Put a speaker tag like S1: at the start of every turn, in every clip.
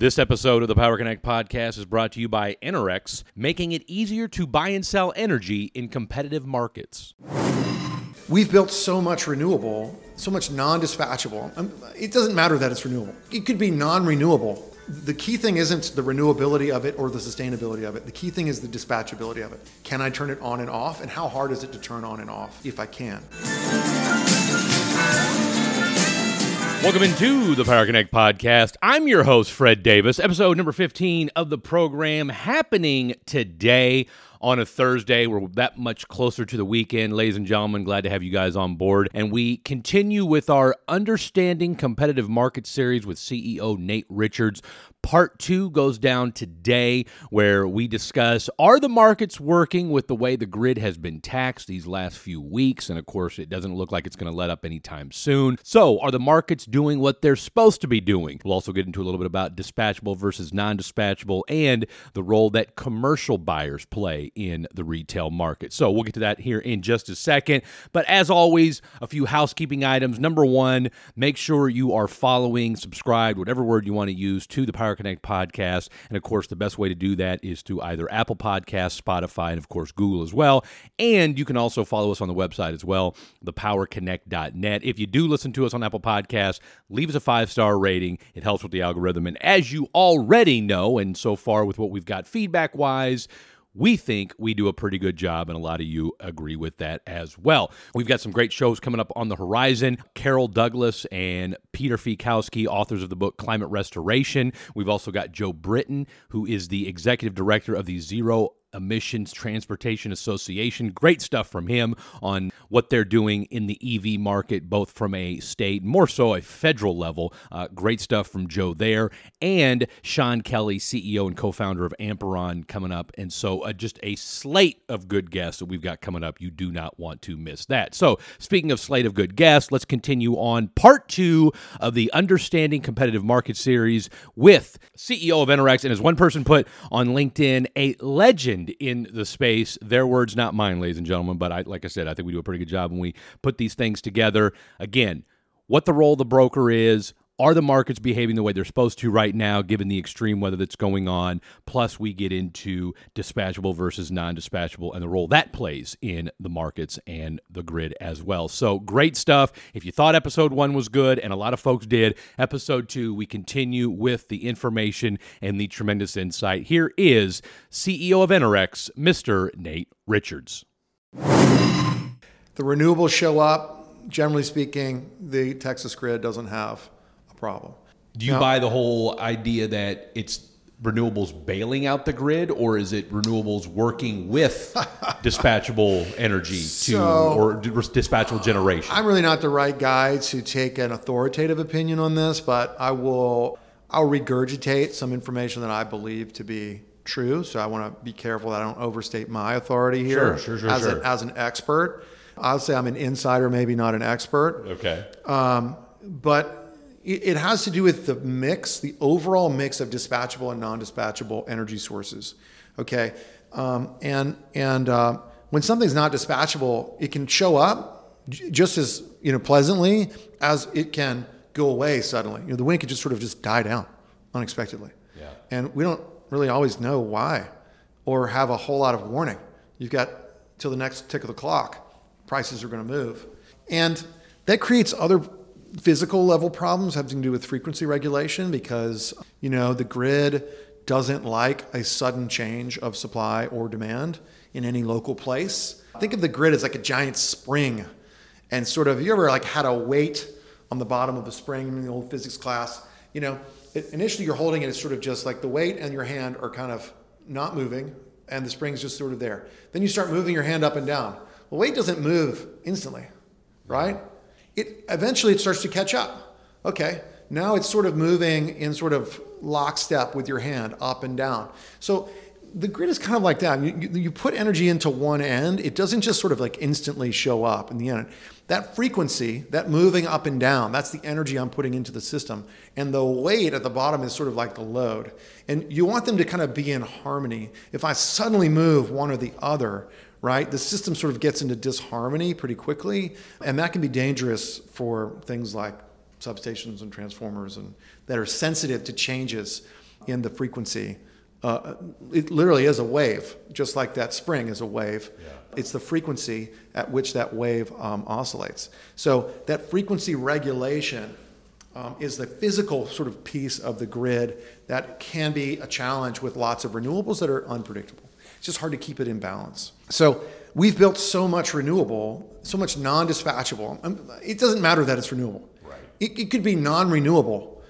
S1: This episode of the Power Connect podcast is brought to you by Enerex, making it easier to buy and sell energy in competitive markets.
S2: We've built so much renewable, so much non dispatchable. Um, it doesn't matter that it's renewable, it could be non renewable. The key thing isn't the renewability of it or the sustainability of it. The key thing is the dispatchability of it. Can I turn it on and off? And how hard is it to turn on and off if I can?
S1: Welcome into the Power Connect podcast. I'm your host, Fred Davis, episode number 15 of the program happening today on a Thursday. We're that much closer to the weekend, ladies and gentlemen. Glad to have you guys on board. And we continue with our Understanding Competitive Market series with CEO Nate Richards. Part two goes down today, where we discuss are the markets working with the way the grid has been taxed these last few weeks? And of course, it doesn't look like it's going to let up anytime soon. So, are the markets doing what they're supposed to be doing? We'll also get into a little bit about dispatchable versus non dispatchable and the role that commercial buyers play in the retail market. So, we'll get to that here in just a second. But as always, a few housekeeping items. Number one, make sure you are following, subscribed, whatever word you want to use to the Power Connect podcast. And of course, the best way to do that is through either Apple Podcasts, Spotify, and of course, Google as well. And you can also follow us on the website as well, thepowerconnect.net. If you do listen to us on Apple Podcasts, leave us a five star rating. It helps with the algorithm. And as you already know, and so far with what we've got feedback wise, we think we do a pretty good job, and a lot of you agree with that as well. We've got some great shows coming up on the horizon. Carole Douglis and Peter Fiekowsky, authors of the book Climate Restoration. We've also got Joe Britton, who is the executive director of the Zero Emissions Transportation Association. Great stuff from him on what they're doing in the EV market, both from a state, more so a federal level. Uh, great stuff from Joe there. And Sean Kelly, CEO and co founder of Amperon, coming up. And so uh, just a slate of good guests that we've got coming up. You do not want to miss that. So, speaking of slate of good guests, let's continue on part two of the Understanding Competitive Market series with CEO of Enerex. And as one person put on LinkedIn, a legend in the space. Their words, not mine, ladies and gentlemen. But I, like I said, I think we do a pretty good job when we put these things together. Again, what the role of the broker is, are the markets behaving the way they're supposed to right now, given the extreme weather that's going on? Plus, we get into dispatchable versus non dispatchable and the role that plays in the markets and the grid as well. So, great stuff. If you thought episode one was good, and a lot of folks did, episode two, we continue with the information and the tremendous insight. Here is CEO of Enerex, Mr. Nate Richards.
S2: The renewables show up. Generally speaking, the Texas grid doesn't have problem.
S1: Do you now, buy the whole idea that it's renewables bailing out the grid, or is it renewables working with dispatchable energy to so, or dispatchable generation?
S2: I'm really not the right guy to take an authoritative opinion on this, but I will. I'll regurgitate some information that I believe to be true. So I want to be careful that I don't overstate my authority here
S1: sure, sure, sure,
S2: as,
S1: sure.
S2: A, as an expert. I'll say I'm an insider, maybe not an expert.
S1: Okay.
S2: Um, but it has to do with the mix, the overall mix of dispatchable and non-dispatchable energy sources. Okay, um, and and uh, when something's not dispatchable, it can show up just as you know pleasantly as it can go away suddenly. You know, the wind could just sort of just die down unexpectedly.
S1: Yeah.
S2: And we don't really always know why, or have a whole lot of warning. You've got till the next tick of the clock. Prices are going to move, and that creates other physical level problems having to do with frequency regulation because you know the grid doesn't like a sudden change of supply or demand in any local place. Think of the grid as like a giant spring and sort of you ever like had a weight on the bottom of a spring in the old physics class, you know, it, initially you're holding it as sort of just like the weight and your hand are kind of not moving and the spring's just sort of there. Then you start moving your hand up and down. Well, weight doesn't move instantly, right? It eventually it starts to catch up. Okay, now it's sort of moving in sort of lockstep with your hand up and down. So the grid is kind of like that. You, you, put energy into one end, it doesn't just sort of like instantly show up in the end. That frequency, that moving up and down, that's the energy I'm putting into the system. And the weight at the bottom is sort of like the load. And you want them to kind of be in harmony. If I suddenly move one or the other, right? The system sort of gets into disharmony pretty quickly, and that can be dangerous for things like substations and transformers and that are sensitive to changes in the frequency. Uh, it literally is a wave, just like that spring is a wave. Yeah. It's the frequency at which that wave um, oscillates. So that frequency regulation um, is the physical sort of piece of the grid that can be a challenge with lots of renewables that are unpredictable. It's just hard to keep it in balance. So we've built so much renewable, so much non-dispatchable. Um, it doesn't matter that it's renewable. Right. It, it could be non-renewable.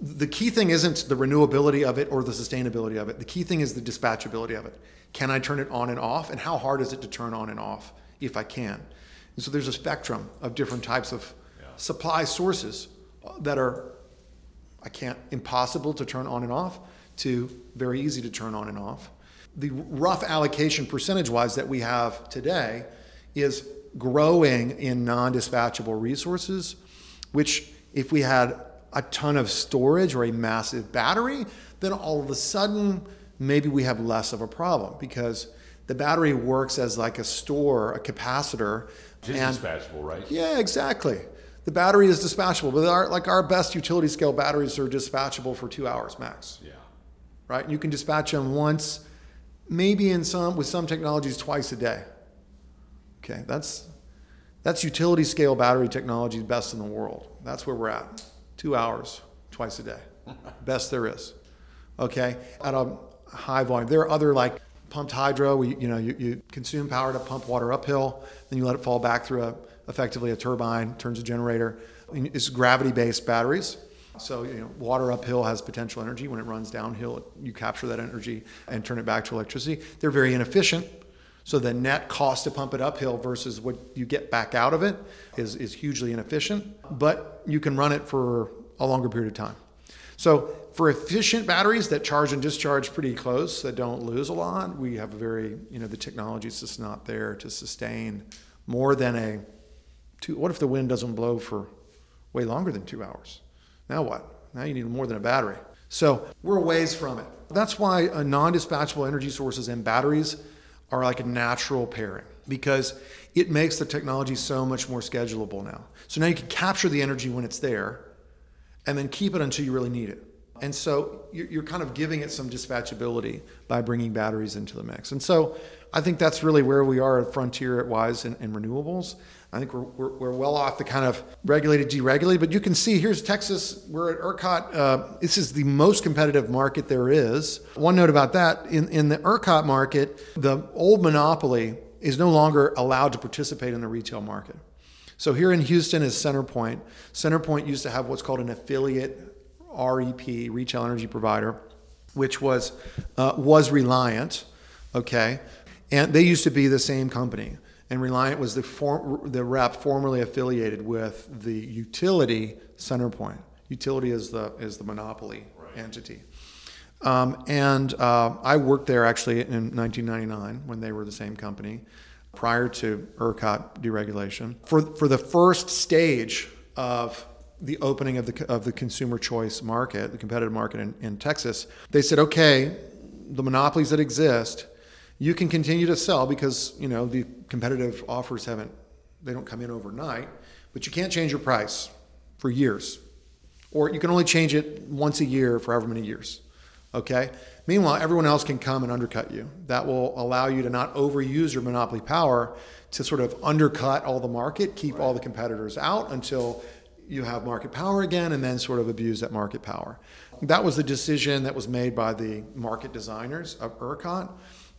S2: The key thing isn't the renewability of it or the sustainability of it. The key thing is the dispatchability of it. Can I turn it on and off? And how hard is it to turn on and off if I can? And so there's a spectrum of different types of yeah. supply sources that are I can't impossible to turn on and off to very easy to turn on and off. The rough allocation percentage wise that we have today is growing in non dispatchable resources, which, if we had a ton of storage or a massive battery, then all of a sudden, maybe we have less of a problem because the battery works as like a store, a capacitor.
S1: Just and, dispatchable, right?
S2: Yeah, exactly. The battery is dispatchable, but our, like our best utility scale batteries are dispatchable for two hours max.
S1: Yeah.
S2: Right? You can dispatch them once, maybe in some with some technologies twice a day. Okay, that's that's utility scale battery technology best in the world. That's where we're at. Two hours, twice a day. best there is. Okay, at a high volume. There are other like pumped hydro. We, you know, you, you consume power to pump water uphill, then you let it fall back through a effectively a turbine, turns a generator. It's gravity-based batteries. So you know, water uphill has potential energy. When it runs downhill, you capture that energy and turn it back to electricity. They're very inefficient. So the net cost to pump it uphill versus what you get back out of it is, is hugely inefficient. But you can run it for a longer period of time. So for efficient batteries that charge and discharge pretty close, that don't lose a lot, we have a very, you know, the technology is just not there to sustain more than a two, what if the wind doesn't blow for way longer than two hours? Now what? Now you need more than a battery. So we're ways from it. That's why non dispatchable energy sources and batteries are like a natural pairing because it makes the technology so much more schedulable now. So now you can capture the energy when it's there and then keep it until you really need it. And so you're kind of giving it some dispatchability by bringing batteries into the mix. And so I think that's really where we are at Frontier at Wise in, in renewables. I think we're, we're, we're, well off the kind of regulated, deregulated, but you can see here's Texas. We're at ERCOT. Uh, this is the most competitive market there is. One note about that in, in the ERCOT market, the old monopoly is no longer allowed to participate in the retail market. So here in Houston is CenterPoint. CenterPoint used to have what's called an affiliate REP, retail energy provider, which was uh, was Reliant, okay, and they used to be the same company and Reliant was the, form, the rep formerly affiliated with the utility CenterPoint. Utility is the is the monopoly right. entity. Um, and uh, I worked there actually in 1999 when they were the same company, prior to ERCOT deregulation. For for the first stage of the opening of the of the consumer choice market, the competitive market in, in Texas, they said, okay, the monopolies that exist you can continue to sell because you know the competitive offers haven't they don't come in overnight but you can't change your price for years or you can only change it once a year for however many years okay meanwhile everyone else can come and undercut you that will allow you to not overuse your monopoly power to sort of undercut all the market keep right. all the competitors out until you have market power again and then sort of abuse that market power that was the decision that was made by the market designers of ERCOT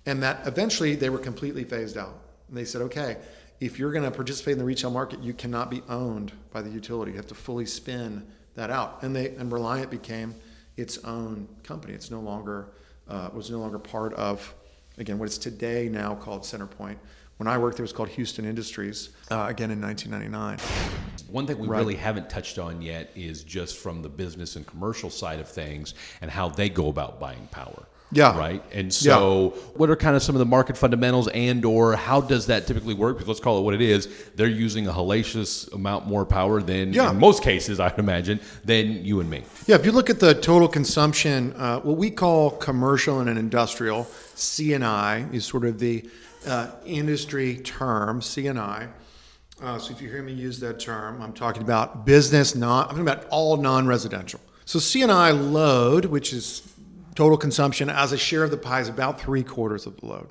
S2: and that eventually they were completely phased out. And they said, okay, if you're going to participate in the retail market, you cannot be owned by the utility. You have to fully spin that out. And they and Reliant became its own company. It's no longer uh, was no longer part of again what is today now called CenterPoint. When I worked there, it was called Houston Industries. Uh, again in 1999.
S1: One thing we right. really haven't touched on yet is just from the business and commercial side of things and how they go about buying power.
S2: Yeah.
S1: Right. And so, yeah. what are kind of some of the market fundamentals, and or how does that typically work? Because let's call it what it is. They're using a hellacious amount more power than, yeah. in most cases, I'd imagine, than you and me.
S2: Yeah. If you look at the total consumption, uh, what we call commercial and an industrial CNI is sort of the uh, industry term CNI. Uh, so if you hear me use that term, I'm talking about business, not. I'm talking about all non-residential. So CNI load, which is total consumption as a share of the pie is about three quarters of the load.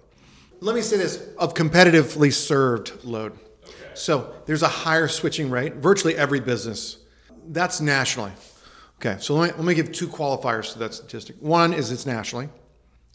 S2: Let me say this of competitively served load. Okay. So there's a higher switching rate, virtually every business. That's nationally. Okay, so let me, let me give two qualifiers to that statistic. One is it's nationally,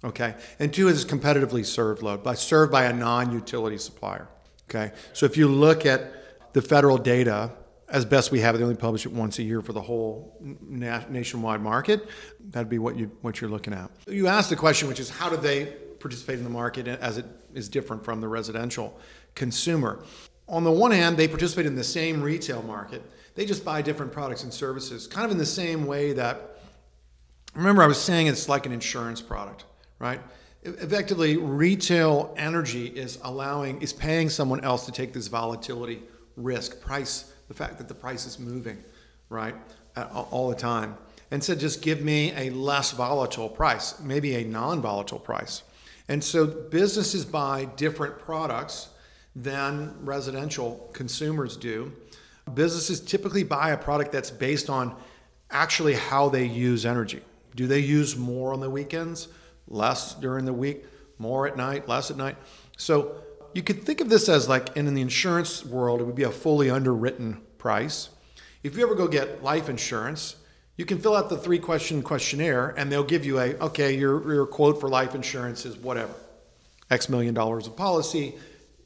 S2: okay, and two is competitively served load, by served by a non-utility supplier. Okay, so if you look at the federal data, as best we have they only publish it once a year for the whole na- nationwide market. That'd be what you what you're looking at. You asked the question, which is how do they participate in the market as it is different from the residential consumer? On the one hand, they participate in the same retail market they just buy different products and services, kind of in the same way that, remember, I was saying it's like an insurance product, right? Effectively, retail energy is allowing, is paying someone else to take this volatility risk, price, the fact that the price is moving, right, all the time. And so just give me a less volatile price, maybe a non volatile price. And so businesses buy different products than residential consumers do Businesses typically buy a product that's based on actually how they use energy. Do they use more on the weekends, less during the week, more at night, less at night? So you could think of this as like in the insurance world, it would be a fully underwritten price. If you ever go get life insurance, you can fill out the three question questionnaire and they'll give you a okay, your, your quote for life insurance is whatever. X million dollars of policy.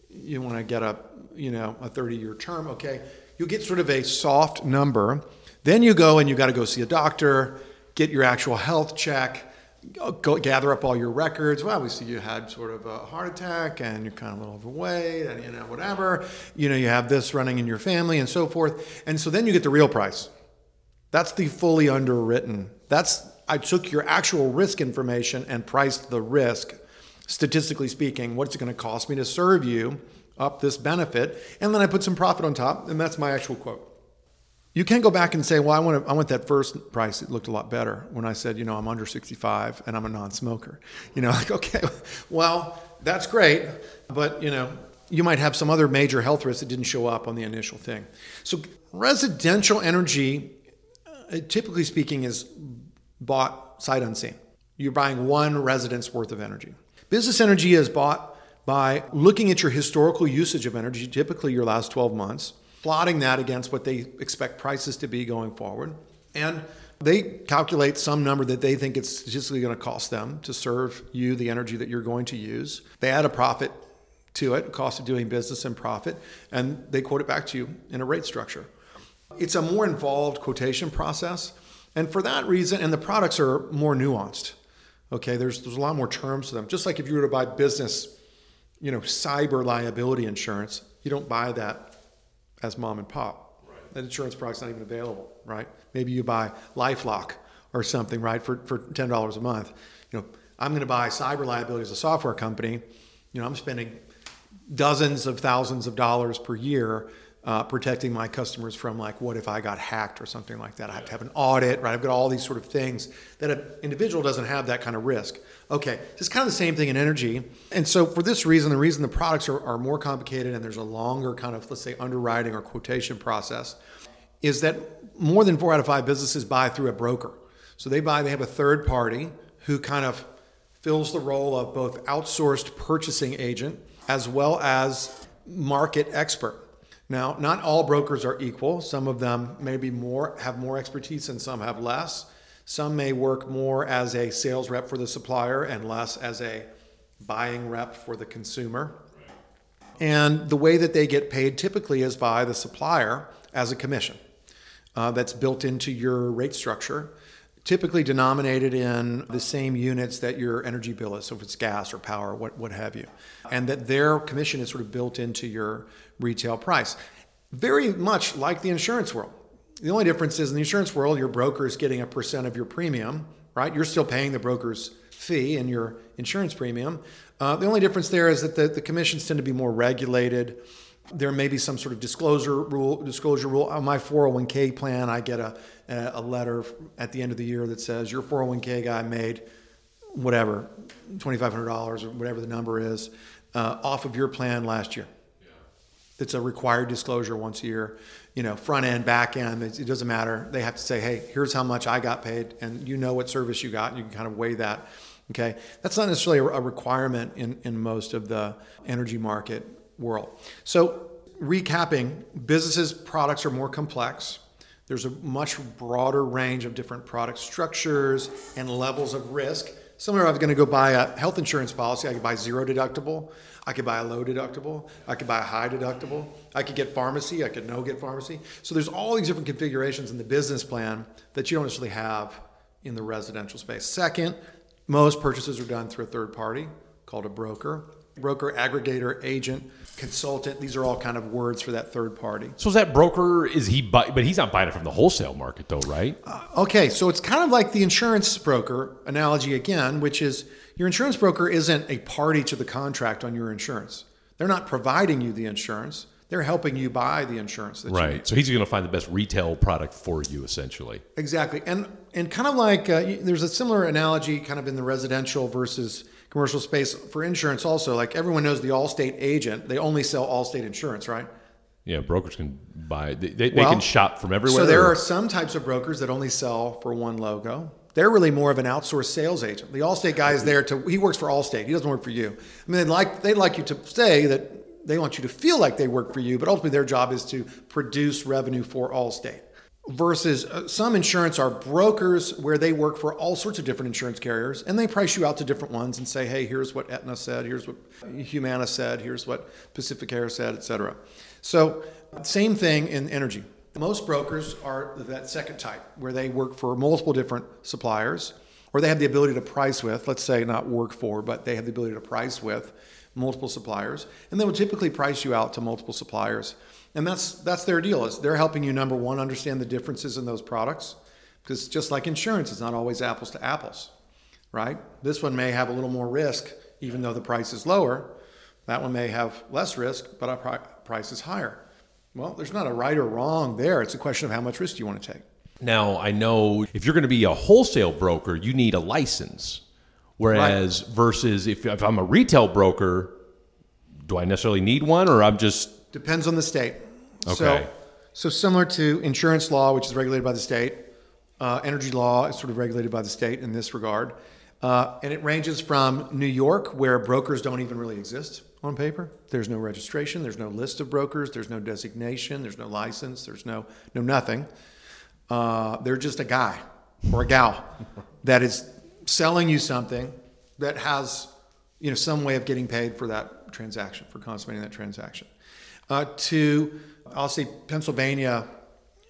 S2: You want to get a you know a 30 year term, okay you get sort of a soft number. Then you go and you got to go see a doctor, get your actual health check, go gather up all your records. Well, we see you had sort of a heart attack and you're kind of a little overweight and you know whatever. You know you have this running in your family and so forth. And so then you get the real price. That's the fully underwritten. That's I took your actual risk information and priced the risk statistically speaking. What's it going to cost me to serve you? up this benefit, and then I put some profit on top, and that's my actual quote. You can go back and say, well, I want, to, I want that first price. It looked a lot better when I said, you know, I'm under 65 and I'm a non-smoker. You know, like, okay, well, that's great, but, you know, you might have some other major health risks that didn't show up on the initial thing. So residential energy, uh, typically speaking, is bought sight unseen. You're buying one residence worth of energy. Business energy is bought by looking at your historical usage of energy, typically your last 12 months, plotting that against what they expect prices to be going forward. And they calculate some number that they think it's statistically going to cost them to serve you the energy that you're going to use. They add a profit to it, cost of doing business and profit, and they quote it back to you in a rate structure. It's a more involved quotation process. And for that reason, and the products are more nuanced. Okay, there's, there's a lot more terms to them. Just like if you were to buy business you know, cyber liability insurance, you don't buy that as mom and pop. Right. That insurance product's not even available, right? Maybe you buy LifeLock or something, right, for, for $10 a month. You know, I'm going to buy cyber liability as a software company. You know, I'm spending dozens of thousands of dollars per year uh, protecting my customers from like what if I got hacked or something like that. I have to have an audit, right? I've got all these sort of things that an individual doesn't have that kind of risk. Okay, it's kind of the same thing in energy. And so for this reason, the reason the products are, are more complicated and there's a longer kind of, let's say, underwriting or quotation process is that more than four out of five businesses buy through a broker. So they buy, they have a third party who kind of fills the role of both outsourced purchasing agent as well as market expert. Now, not all brokers are equal. Some of them maybe more have more expertise and some have less. Some may work more as a sales rep for the supplier and less as a buying rep for the consumer. And the way that they get paid typically is by the supplier as a commission uh, that's built into your rate structure, typically denominated in the same units that your energy bill is, so if it's gas or power, what, what have you. And that their commission is sort of built into your retail price. Very much like the insurance world. The only difference is in the insurance world, your broker is getting a percent of your premium, right? You're still paying the broker's fee and your insurance premium. Uh, the only difference there is that the, the commissions tend to be more regulated. There may be some sort of disclosure rule. Disclosure rule. On my 401k plan, I get a, a letter at the end of the year that says your 401k guy made whatever, $2,500 or whatever the number is, uh, off of your plan last year. It's a required disclosure once a year. You know, front end, back end, it, it doesn't matter. They have to say, hey, here's how much I got paid, and you know what service you got, and you can kind of weigh that. Okay, that's not necessarily a, a requirement in, in most of the energy market world. So, recapping, businesses' products are more complex. There's a much broader range of different product structures and levels of risk. Somewhere I'm going to go buy a health insurance policy. I could buy zero deductible. I could buy a low deductible. I could buy a high deductible. I could get pharmacy. I could no get pharmacy. So there's all these different configurations in the business plan that you don't necessarily have in the residential space. Second, most purchases are done through a third party called a broker. Broker, aggregator, agent, consultant. These are all kind of words for that third party.
S1: So is that broker? Is he? Buy, but he's not buying it from the wholesale market, though, right?
S2: Uh, okay, so it's kind of like the insurance broker analogy again, which is your insurance broker isn't a party to the contract on your insurance. They're not providing you the insurance. They're helping you buy the insurance that
S1: right. So he's going to find the best retail product for you, essentially.
S2: Exactly, and and kind of like uh, there's a similar analogy, kind of in the residential versus commercial space for insurance. Also, like everyone knows the Allstate agent, they only sell Allstate insurance, right?
S1: Yeah, brokers can buy. They, they,
S2: Well,
S1: they can shop from everywhere.
S2: So there
S1: or-
S2: are some types of brokers that only sell for one logo. They're really more of an outsourced sales agent. The Allstate guy is there to he works for Allstate. He doesn't work for you. I mean, they'd like they'd like you to say that they want you to feel like they work for you, but ultimately their job is to produce revenue for Allstate. Versus uh, some insurance are brokers where they work for all sorts of different insurance carriers and they price you out to different ones and say, hey, here's what Aetna said, here's what Humana said, here's what PacifiCare said, et cetera. So, same thing in energy. Most brokers are that second type, where they work for multiple different suppliers, or they have the ability to price with, let's say not work for, but they have the ability to price with multiple suppliers, and they will typically price you out to multiple suppliers. And that's that's their deal. Is they're helping you number one understand the differences in those products, because just like insurance, it's not always apples to apples, right? This one may have a little more risk, even though the price is lower. That one may have less risk, but our pri- price is higher. Well, there's not a right or wrong there. It's a question of how much risk you want to take.
S1: Now, I know if you're going to be a wholesale broker, you need a license. Whereas, versus if, if I'm a retail broker, do I necessarily need one or I'm just.
S2: Depends on the state.
S1: Okay.
S2: So, so similar to insurance law, which is regulated by the state, uh, energy law is sort of regulated by the state in this regard. Uh, and it ranges from New York, where brokers don't even really exist on paper. There's no registration, there's no list of brokers, there's no designation, there's no license, there's no no nothing. Uh, they're just a guy or a gal that is selling you something that has you know some way of getting paid for that transaction for consummating that transaction. Uh, to I'll say Pennsylvania,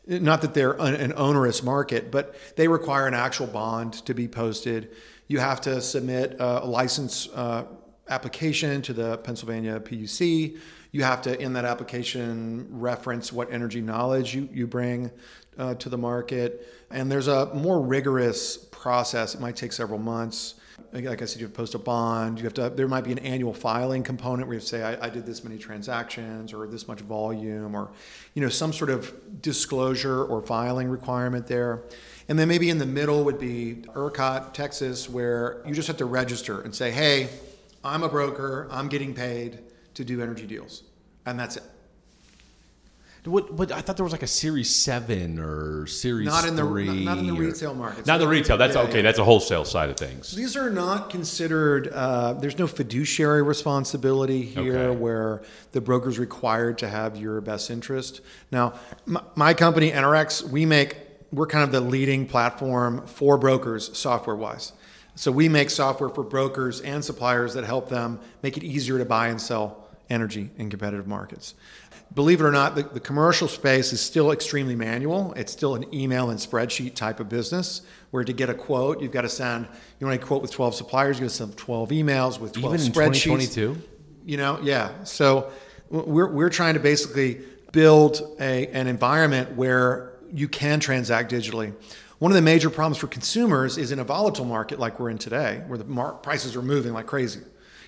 S2: not that they're an, onerous market, but they require an actual bond to be posted. You have to submit a, a license uh, application to the Pennsylvania PUC. You have to, in that application, reference what energy knowledge you, you bring uh, to the market. And there's a more rigorous process. It might take several months. Like I said, you have to post a bond. You have to. There might be an annual filing component where you have to say, I, I did this many transactions or this much volume, or you know, some sort of disclosure or filing requirement there. And then maybe in the middle would be ERCOT, Texas, where you just have to register and say, hey, I'm a broker. I'm getting paid to do energy deals, and that's it.
S1: What, what I thought there was like a Series Seven or Series
S2: Not in the-
S1: Three,
S2: not- not in the retail market.
S1: Not the retail. That's
S2: Yeah,
S1: okay.
S2: yeah.
S1: That's a wholesale side of things.
S2: These are not considered, uh, there's no fiduciary responsibility here
S1: Okay.
S2: where the broker's required to have your best interest. Now, my, my company, Enerex, we make, we're kind of the leading platform for brokers software wise. So we make software for brokers and suppliers that help them make it easier to buy and sell energy in competitive markets. Believe it or not, the, the commercial space is still extremely manual. It's still an email and spreadsheet type of business where to get a quote, you've got to send, you want to quote with 12 suppliers, you got to send 12 emails with 12
S1: Even in
S2: spreadsheets.
S1: 2022.
S2: You know, yeah. So we're, we're trying to basically build a, an environment where you can transact digitally. One of the major problems for consumers is in a volatile market like we're in today, where the mar- prices are moving like crazy.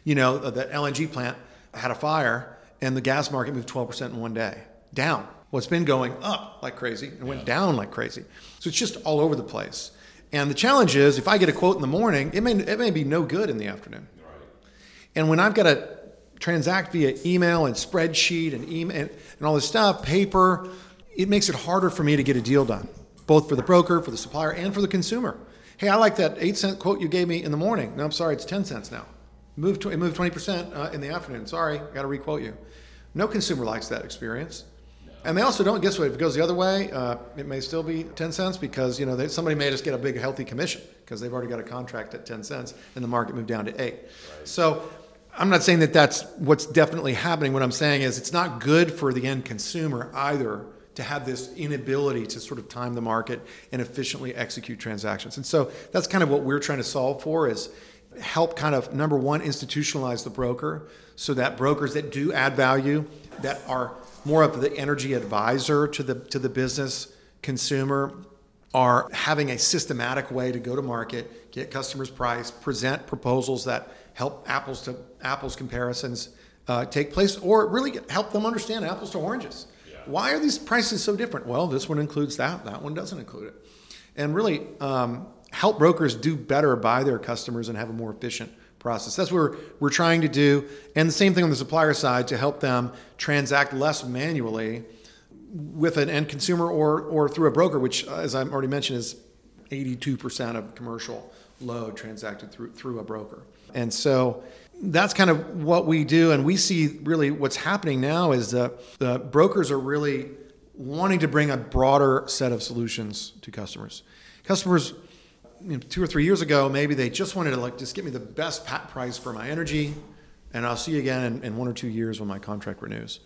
S2: You know, the LNG plant had a fire and the gas market moved 12% in one day, down. Well, it's been going up like crazy and went down like crazy. So it's just all over the place. And the challenge is if I get a quote in the morning, it may, it may be no good in the afternoon. And when I've got to transact via email and spreadsheet and email and, and all this stuff, paper, it makes it harder for me to get a deal done, both for the broker, for the supplier, and for the consumer. Hey, I like that eight cent quote you gave me in the morning. No, I'm sorry, it's 10 cents now. Move it moved 20% uh, in the afternoon. Sorry, I got to requote you. No consumer likes that experience. And they also don't, guess what, if it goes the other way, uh, it may still be 10 cents because, you know, they, somebody may just get a big healthy commission because they've already got a contract at 10 cents and the market moved down to eight. Right. So I'm not saying that that's what's definitely happening. What I'm saying is it's not good for the end consumer either to have this inability to sort of time the market and efficiently execute transactions. And so that's kind of what we're trying to solve for is help kind of number one institutionalize the broker so that brokers that do add value that are more of the energy advisor to the to the business consumer are having a systematic way to go to market, get customers price, present proposals that help apples to apples comparisons uh, take place, or really help them understand apples to oranges. Yeah. Why are these prices so different? Well, this one includes that, that one doesn't include it, and really um, help brokers do better by their customers and have a more efficient process. That's what we're, we're trying to do. And the same thing on the supplier side to help them transact less manually with an end consumer or, or through a broker, which, uh, as I've already mentioned, is 82% of commercial load transacted through, through a broker. And so that's kind of what we do. And we see really what's happening now is that the brokers are really wanting to bring a broader set of solutions to customers. Customers you know, two or three years ago, maybe they just wanted to like just give me the best price for my energy, and I'll see you again in, in one or two years when my contract renews.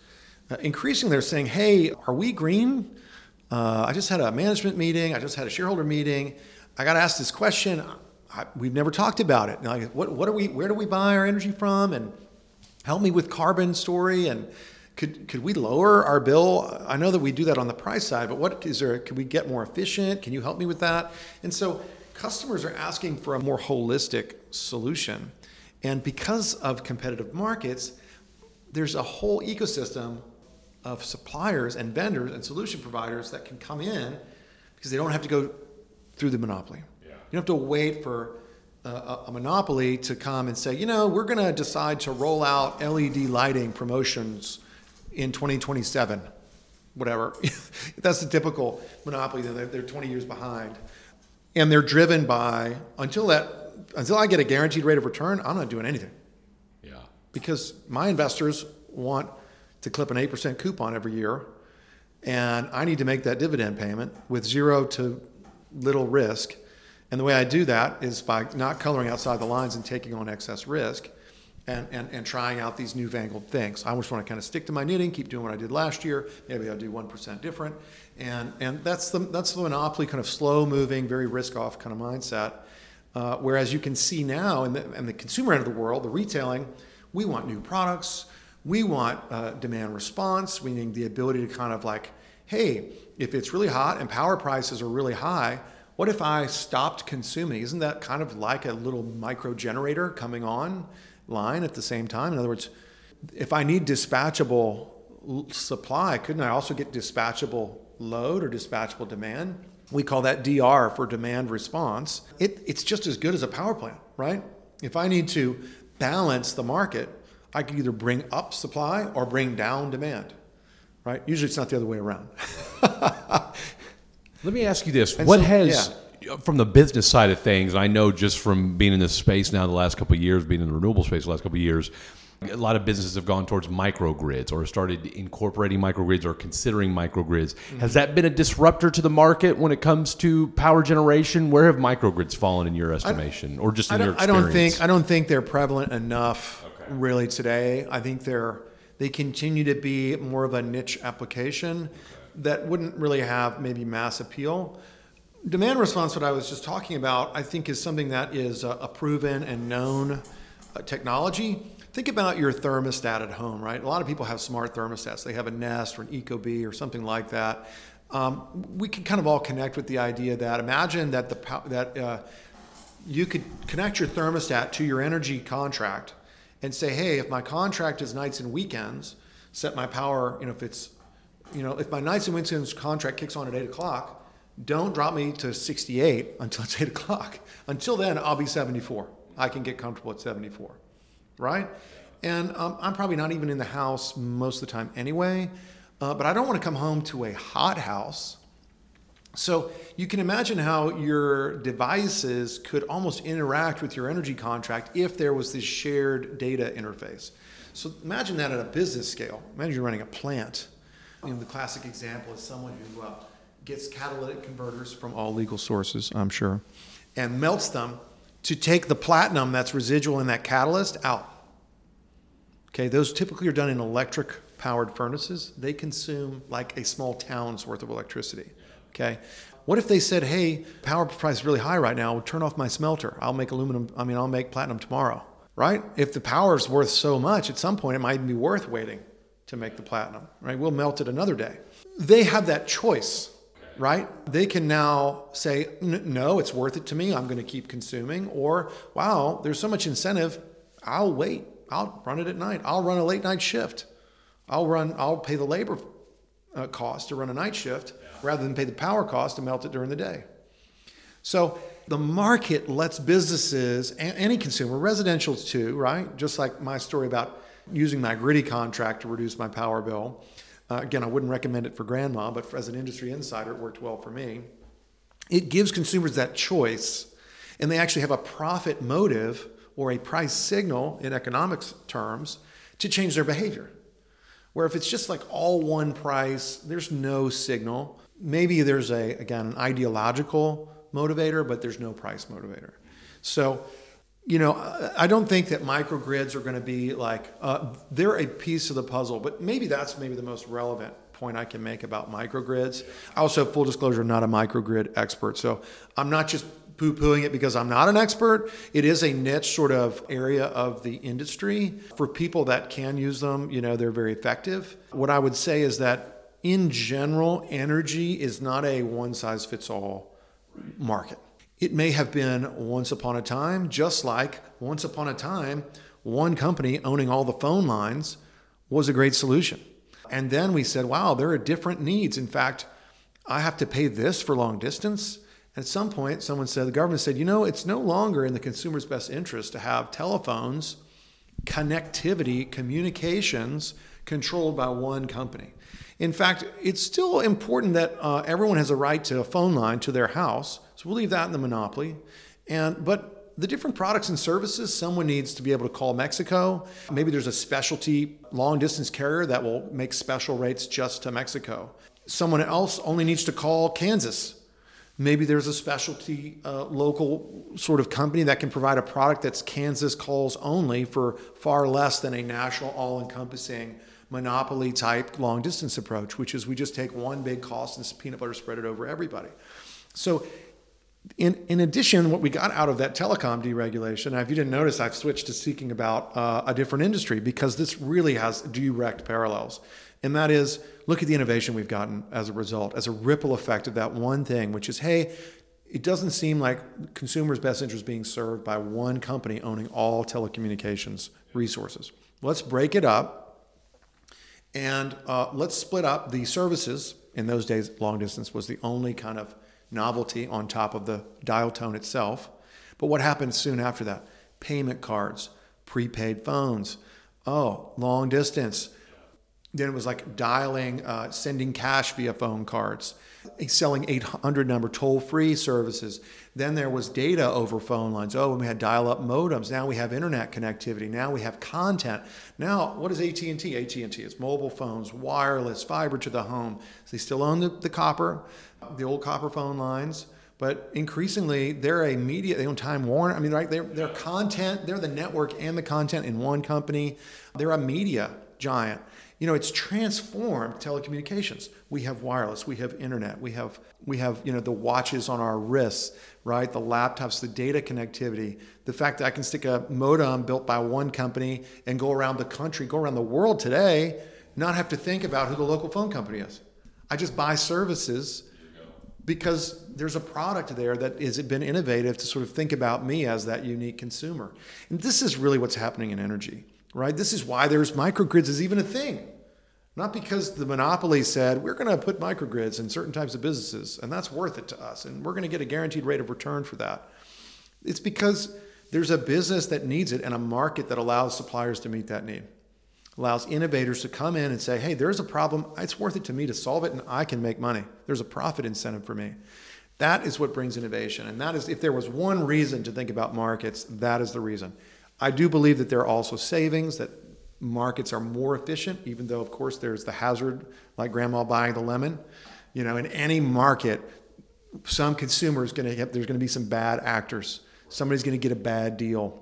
S2: Uh, increasingly, they're saying, "Hey, are we green? Uh, I just had a management meeting. I just had a shareholder meeting. I got to ask this question. I, we've never talked about it. Like, what, what are we? Where do we buy our energy from? And help me with carbon story and." Could, could we lower our bill? I know that we do that on the price side, but what is there? Could we get more efficient? Can you help me with that? And so customers are asking for a more holistic solution. And because of competitive markets, there's a whole ecosystem of suppliers and vendors and solution providers that can come in because they don't have to go through the monopoly. Yeah. You don't have to wait for a, a monopoly to come and say, you know, we're going to decide to roll out LED lighting promotions in 2027, whatever. That's the typical monopoly. They're, they're 20 years behind and they're driven by until that until I get a guaranteed rate of return, I'm not doing anything.
S1: Yeah.
S2: Because my investors want to clip an 8% coupon every year and I need to make that dividend payment with zero to little risk. And the way I do that is by not coloring outside the lines and taking on excess risk and, and, and trying out these new newfangled things. I just want to kind of stick to my knitting, keep doing what I did last year. Maybe I'll do 1% different. And, and that's, the, that's the monopoly kind of slow moving, very risk off kind of mindset. Uh, whereas you can see now in the, in the consumer end of the world, the retailing, we want new products. We want uh, demand response, meaning the ability to kind of like, hey, if it's really hot and power prices are really high, what if I stopped consuming? Isn't that kind of like a little micro generator coming on line at the same time? In other words, if I need dispatchable supply, couldn't I also get dispatchable load or dispatchable demand. We call that DR for demand response. It, it's just as good as a power plant, right? If I need to balance the market, I can either bring up supply or bring down demand, right? Usually it's not the other way around.
S1: Let me ask you this. And what so, has, yeah. From the business side of things, I know just from being in this space now the last couple of years, being in the renewable space the last couple of years, a lot of businesses have gone towards microgrids or started incorporating microgrids or considering microgrids. Mm-hmm. Has that been a disruptor to the market when it comes to power generation? Where have microgrids fallen in your estimation, or just in your experience?
S2: I don't think I don't think they're prevalent enough okay. really today. I think they're they continue to be more of a niche application okay. that wouldn't really have maybe mass appeal. Demand response, what I was just talking about, I think is something that is a, proven and known uh, technology Think about your thermostat at home, right? A lot of people have smart thermostats. They have a Nest or an Ecobee or something like that. Um, we can kind of all connect with the idea that imagine that the that uh, you could connect your thermostat to your energy contract and say, hey, if my contract is nights and weekends, set my power. You know, if it's you know, if my nights and weekends contract kicks on at eight o'clock, don't drop me to 68 until it's eight o'clock. Until then, I'll be 74. I can get comfortable at 74 right? And um, I'm probably not even in the house most of the time anyway. Uh, but I don't want to come home to a hot house. So you can imagine how your devices could almost interact with your energy contract if there was this shared data interface. So imagine that at a business scale. Imagine you're running a plant. You know, the classic example is someone who uh, gets catalytic converters from all legal sources, I'm sure, and melts them to take the platinum that's residual in that catalyst out. Okay, those typically are done in electric powered furnaces. They consume like a small town's worth of electricity. Okay. What if they said, hey, power price is really high right now, turn off my smelter. I'll make aluminum, I mean, I'll make platinum tomorrow, right? If the power is worth so much, at some point it might be worth waiting to make the platinum, right? We'll melt it another day. They have that choice, right? They can now say, no, it's worth it to me. I'm going to keep consuming. Or, wow, there's so much incentive. I'll wait. I'll run it at night. I'll run a late night shift. I'll run, I'll pay the labor uh, cost to run a night shift rather than pay the power cost to melt it during the day. So the market lets businesses, any consumer, residentials too, right? Just like my story about using my Griddy contract to reduce my power bill. Uh, again, I wouldn't recommend it for grandma, but for, as an industry insider, it worked well for me. It gives consumers that choice, and they actually have a profit motive or a price signal in economics terms to change their behavior. Where if it's just like all one price, there's no signal. Maybe there's a, again, an ideological motivator, but there's no price motivator. So, you know, I don't think that microgrids are going to be like, uh, they're a piece of the puzzle, but maybe that's maybe the most relevant point I can make about microgrids. I also, full disclosure, I'm not a microgrid expert. So I'm not just poo pooing it because I'm not an expert. It is a niche sort of area of the industry. For people that can use them, you know, they're very effective. What I would say is that in general, energy is not a one size fits all market. It may have been once upon a time, just like once upon a time, one company owning all the phone lines was a great solution. And then we said, wow, there are different needs. In fact, I have to pay this for long distance. At some point, someone said, the government said, you know, it's no longer in the consumer's best interest to have telephones, connectivity, communications controlled by one company. In fact, it's still important that uh, everyone has a right to a phone line to their house. So we'll leave that in the monopoly. And but the different products and services, someone needs to be able to call Mexico. Maybe there's a specialty long distance carrier that will make special rates just to Mexico. Someone else only needs to call Kansas Maybe there's a specialty uh, local sort of company that can provide a product that's Kansas calls only for far less than a national all encompassing monopoly type long distance approach, which is we just take one big cost and peanut butter spread it over everybody. So, in, in addition, what we got out of that telecom deregulation, if you didn't notice, I've switched to speaking about uh, a different industry because this really has direct parallels. And that is look at the innovation we've gotten as a result, as a ripple effect of that one thing, which is hey, it doesn't seem like consumers' best interest being served by one company owning all telecommunications resources. Let's break it up and uh, let's split up the services. In those days, long distance was the only kind of novelty on top of the dial tone itself. But what happened soon after that? Payment cards, prepaid phones. Oh, long distance then it was like dialing, uh, sending cash via phone cards, selling 800 number toll free services. Then there was data over phone lines. Oh, and we had dial up modems. Now we have internet connectivity. Now we have content. Now, what is AT&T? AT&T is mobile phones, wireless, fiber to the home. So they still own the, the copper, the old copper phone lines. But increasingly, they're a media, they own Time Warner. I mean, right, they're, they're content, they're the network and the content in one company. They're a media giant you know, it's transformed telecommunications. We have wireless, we have internet, we have we have you know the watches on our wrists, right? The laptops, the data connectivity, the fact that I can stick a modem built by one company and go around the country, go around the world today, not have to think about who the local phone company is. I just buy services because there's a product there that has been innovative to sort of think about me as that unique consumer. And this is really what's happening in energy right? This is why there's microgrids is even a thing. Not because the monopoly said, we're going to put microgrids in certain types of businesses, and that's worth it to us, and we're going to get a guaranteed rate of return for that. It's because there's a business that needs it and a market that allows suppliers to meet that need. Allows innovators to come in and say, hey, there's a problem. It's worth it to me to solve it and I can make money. There's a profit incentive for me. That is what brings innovation. And that is, if there was one reason to think about markets, that is the reason. I do believe that there are also savings, that markets are more efficient, even though, of course, there's the hazard, like grandma buying the lemon. You know, in any market, some consumer is going to there's going to be some bad actors. Somebody's going to get a bad deal.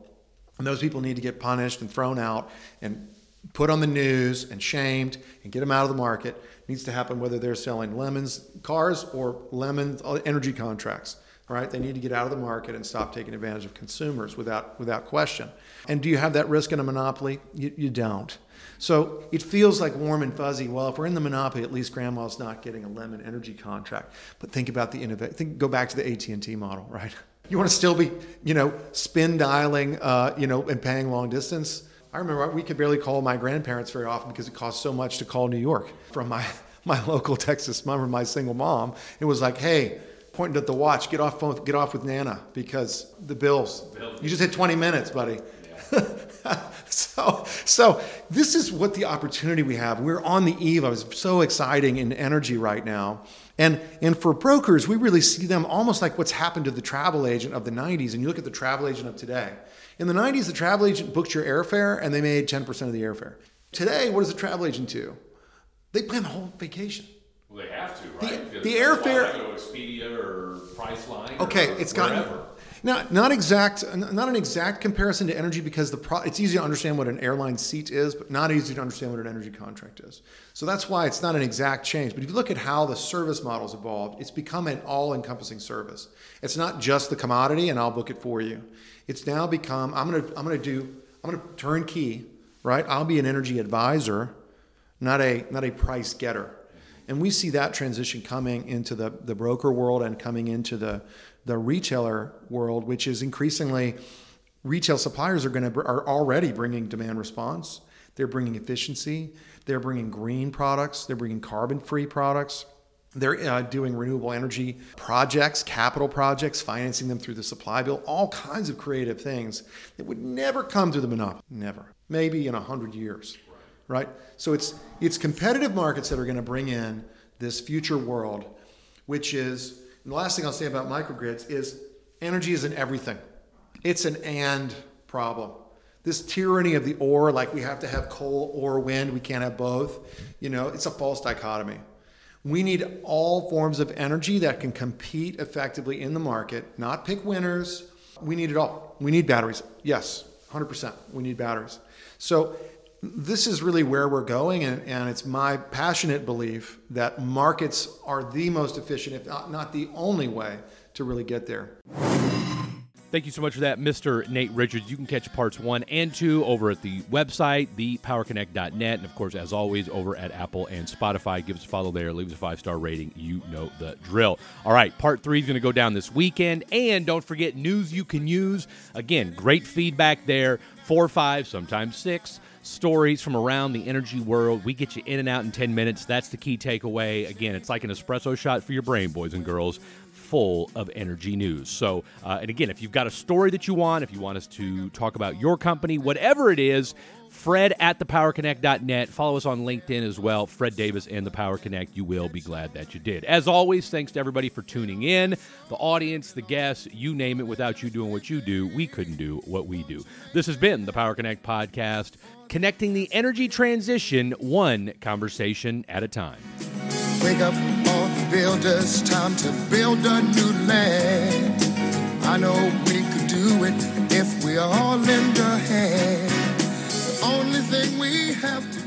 S2: And those people need to get punished and thrown out and put on the news and shamed and get them out of the market It needs to happen whether they're selling lemons cars or lemon uh, energy contracts right? They need to get out of the market and stop taking advantage of consumers without without question. And do you have that risk in a monopoly? You, you don't. So it feels like warm and fuzzy. Well if we're in the monopoly at least grandma's not getting a lemon energy contract. But think about the innovation think go back to the AT&T model right? You want to still be you know spin dialing uh, you know and paying long distance? I remember we could barely call my grandparents very often because it cost so much to call New York from my, my local Texas mom or my single mom. It was like, hey, pointing at the watch, get off phone, get off with Nana because the bills. You just hit 20 minutes, buddy. Yeah. so, so this is what the opportunity we have. We're on the eve. I was so exciting in energy right now. And, and for brokers, we really see them almost like what's happened to the travel agent of the 90s. And you look at the travel agent of today. In the 90s, the travel agent booked your airfare and they made 10% of the airfare. Today, what does the travel agent do? They plan the whole vacation.
S1: Well, they have to, right?
S2: The, the airfare.
S1: Go Expedia or Priceline.
S2: Okay,
S1: or
S2: it's gotten. Not, not exact, not an exact comparison to energy because the pro, it's easy to understand what an airline seat is, but not easy to understand what an energy contract is. So that's why it's not an exact change. But if you look at how the service model's evolved, it's become an all-encompassing service. It's not just the commodity, and I'll book it for you. It's now become I'm gonna I'm gonna do I'm gonna turnkey, right? I'll be an energy advisor, not a not a price getter. And we see that transition coming into the, the broker world and coming into the, the retailer world, which is increasingly retail suppliers are going to are already bringing demand response. They're bringing efficiency. They're bringing green products. They're bringing carbon free products. They're uh, doing renewable energy projects, capital projects, financing them through the supply bill, all kinds of creative things that would never come through the monopoly. Never. Maybe in a hundred years, right? So it's it's competitive markets that are going to bring in this future world, which is. the last thing I'll say about microgrids is energy isn't everything. It's an and problem. This tyranny of the or, like we have to have coal or wind, we can't have both. You know, it's a false dichotomy. We need all forms of energy that can compete effectively in the market, not pick winners. We need it all. We need batteries. Yes, 100%. We need batteries. So, this is really where we're going, and, and it's my passionate belief that markets are the most efficient, if not, not the only way, to really get there.
S1: Thank you so much for that, Mr. Nate Richards. You can catch parts one and two over at the website, thepowerconnect.net. And of course, as always, over at Apple and Spotify. Give us a follow there, leave us a five star rating. You know the drill. All right, part three is going to go down this weekend. And don't forget, news you can use. Again, great feedback there. Four, five, sometimes six stories from around the energy world. We get you in and out in 10 minutes. That's the key takeaway. Again, it's like an espresso shot for your brain, boys and girls full of energy news. So, uh, and again, if you've got a story that you want, if you want us to talk about your company, whatever it is, Fred at thepowerconnect.net. Follow us on LinkedIn as well. Fred Davis and the Power Connect. You will be glad that you did. As always, thanks to everybody for tuning in, the audience, the guests, you name it. Without you doing what you do, we couldn't do what we do. This has been the Power Connect podcast, connecting the energy transition one conversation at a time. Wake up builders, time to build a new land. I know we could do it if we all lend a hand. The only thing we have to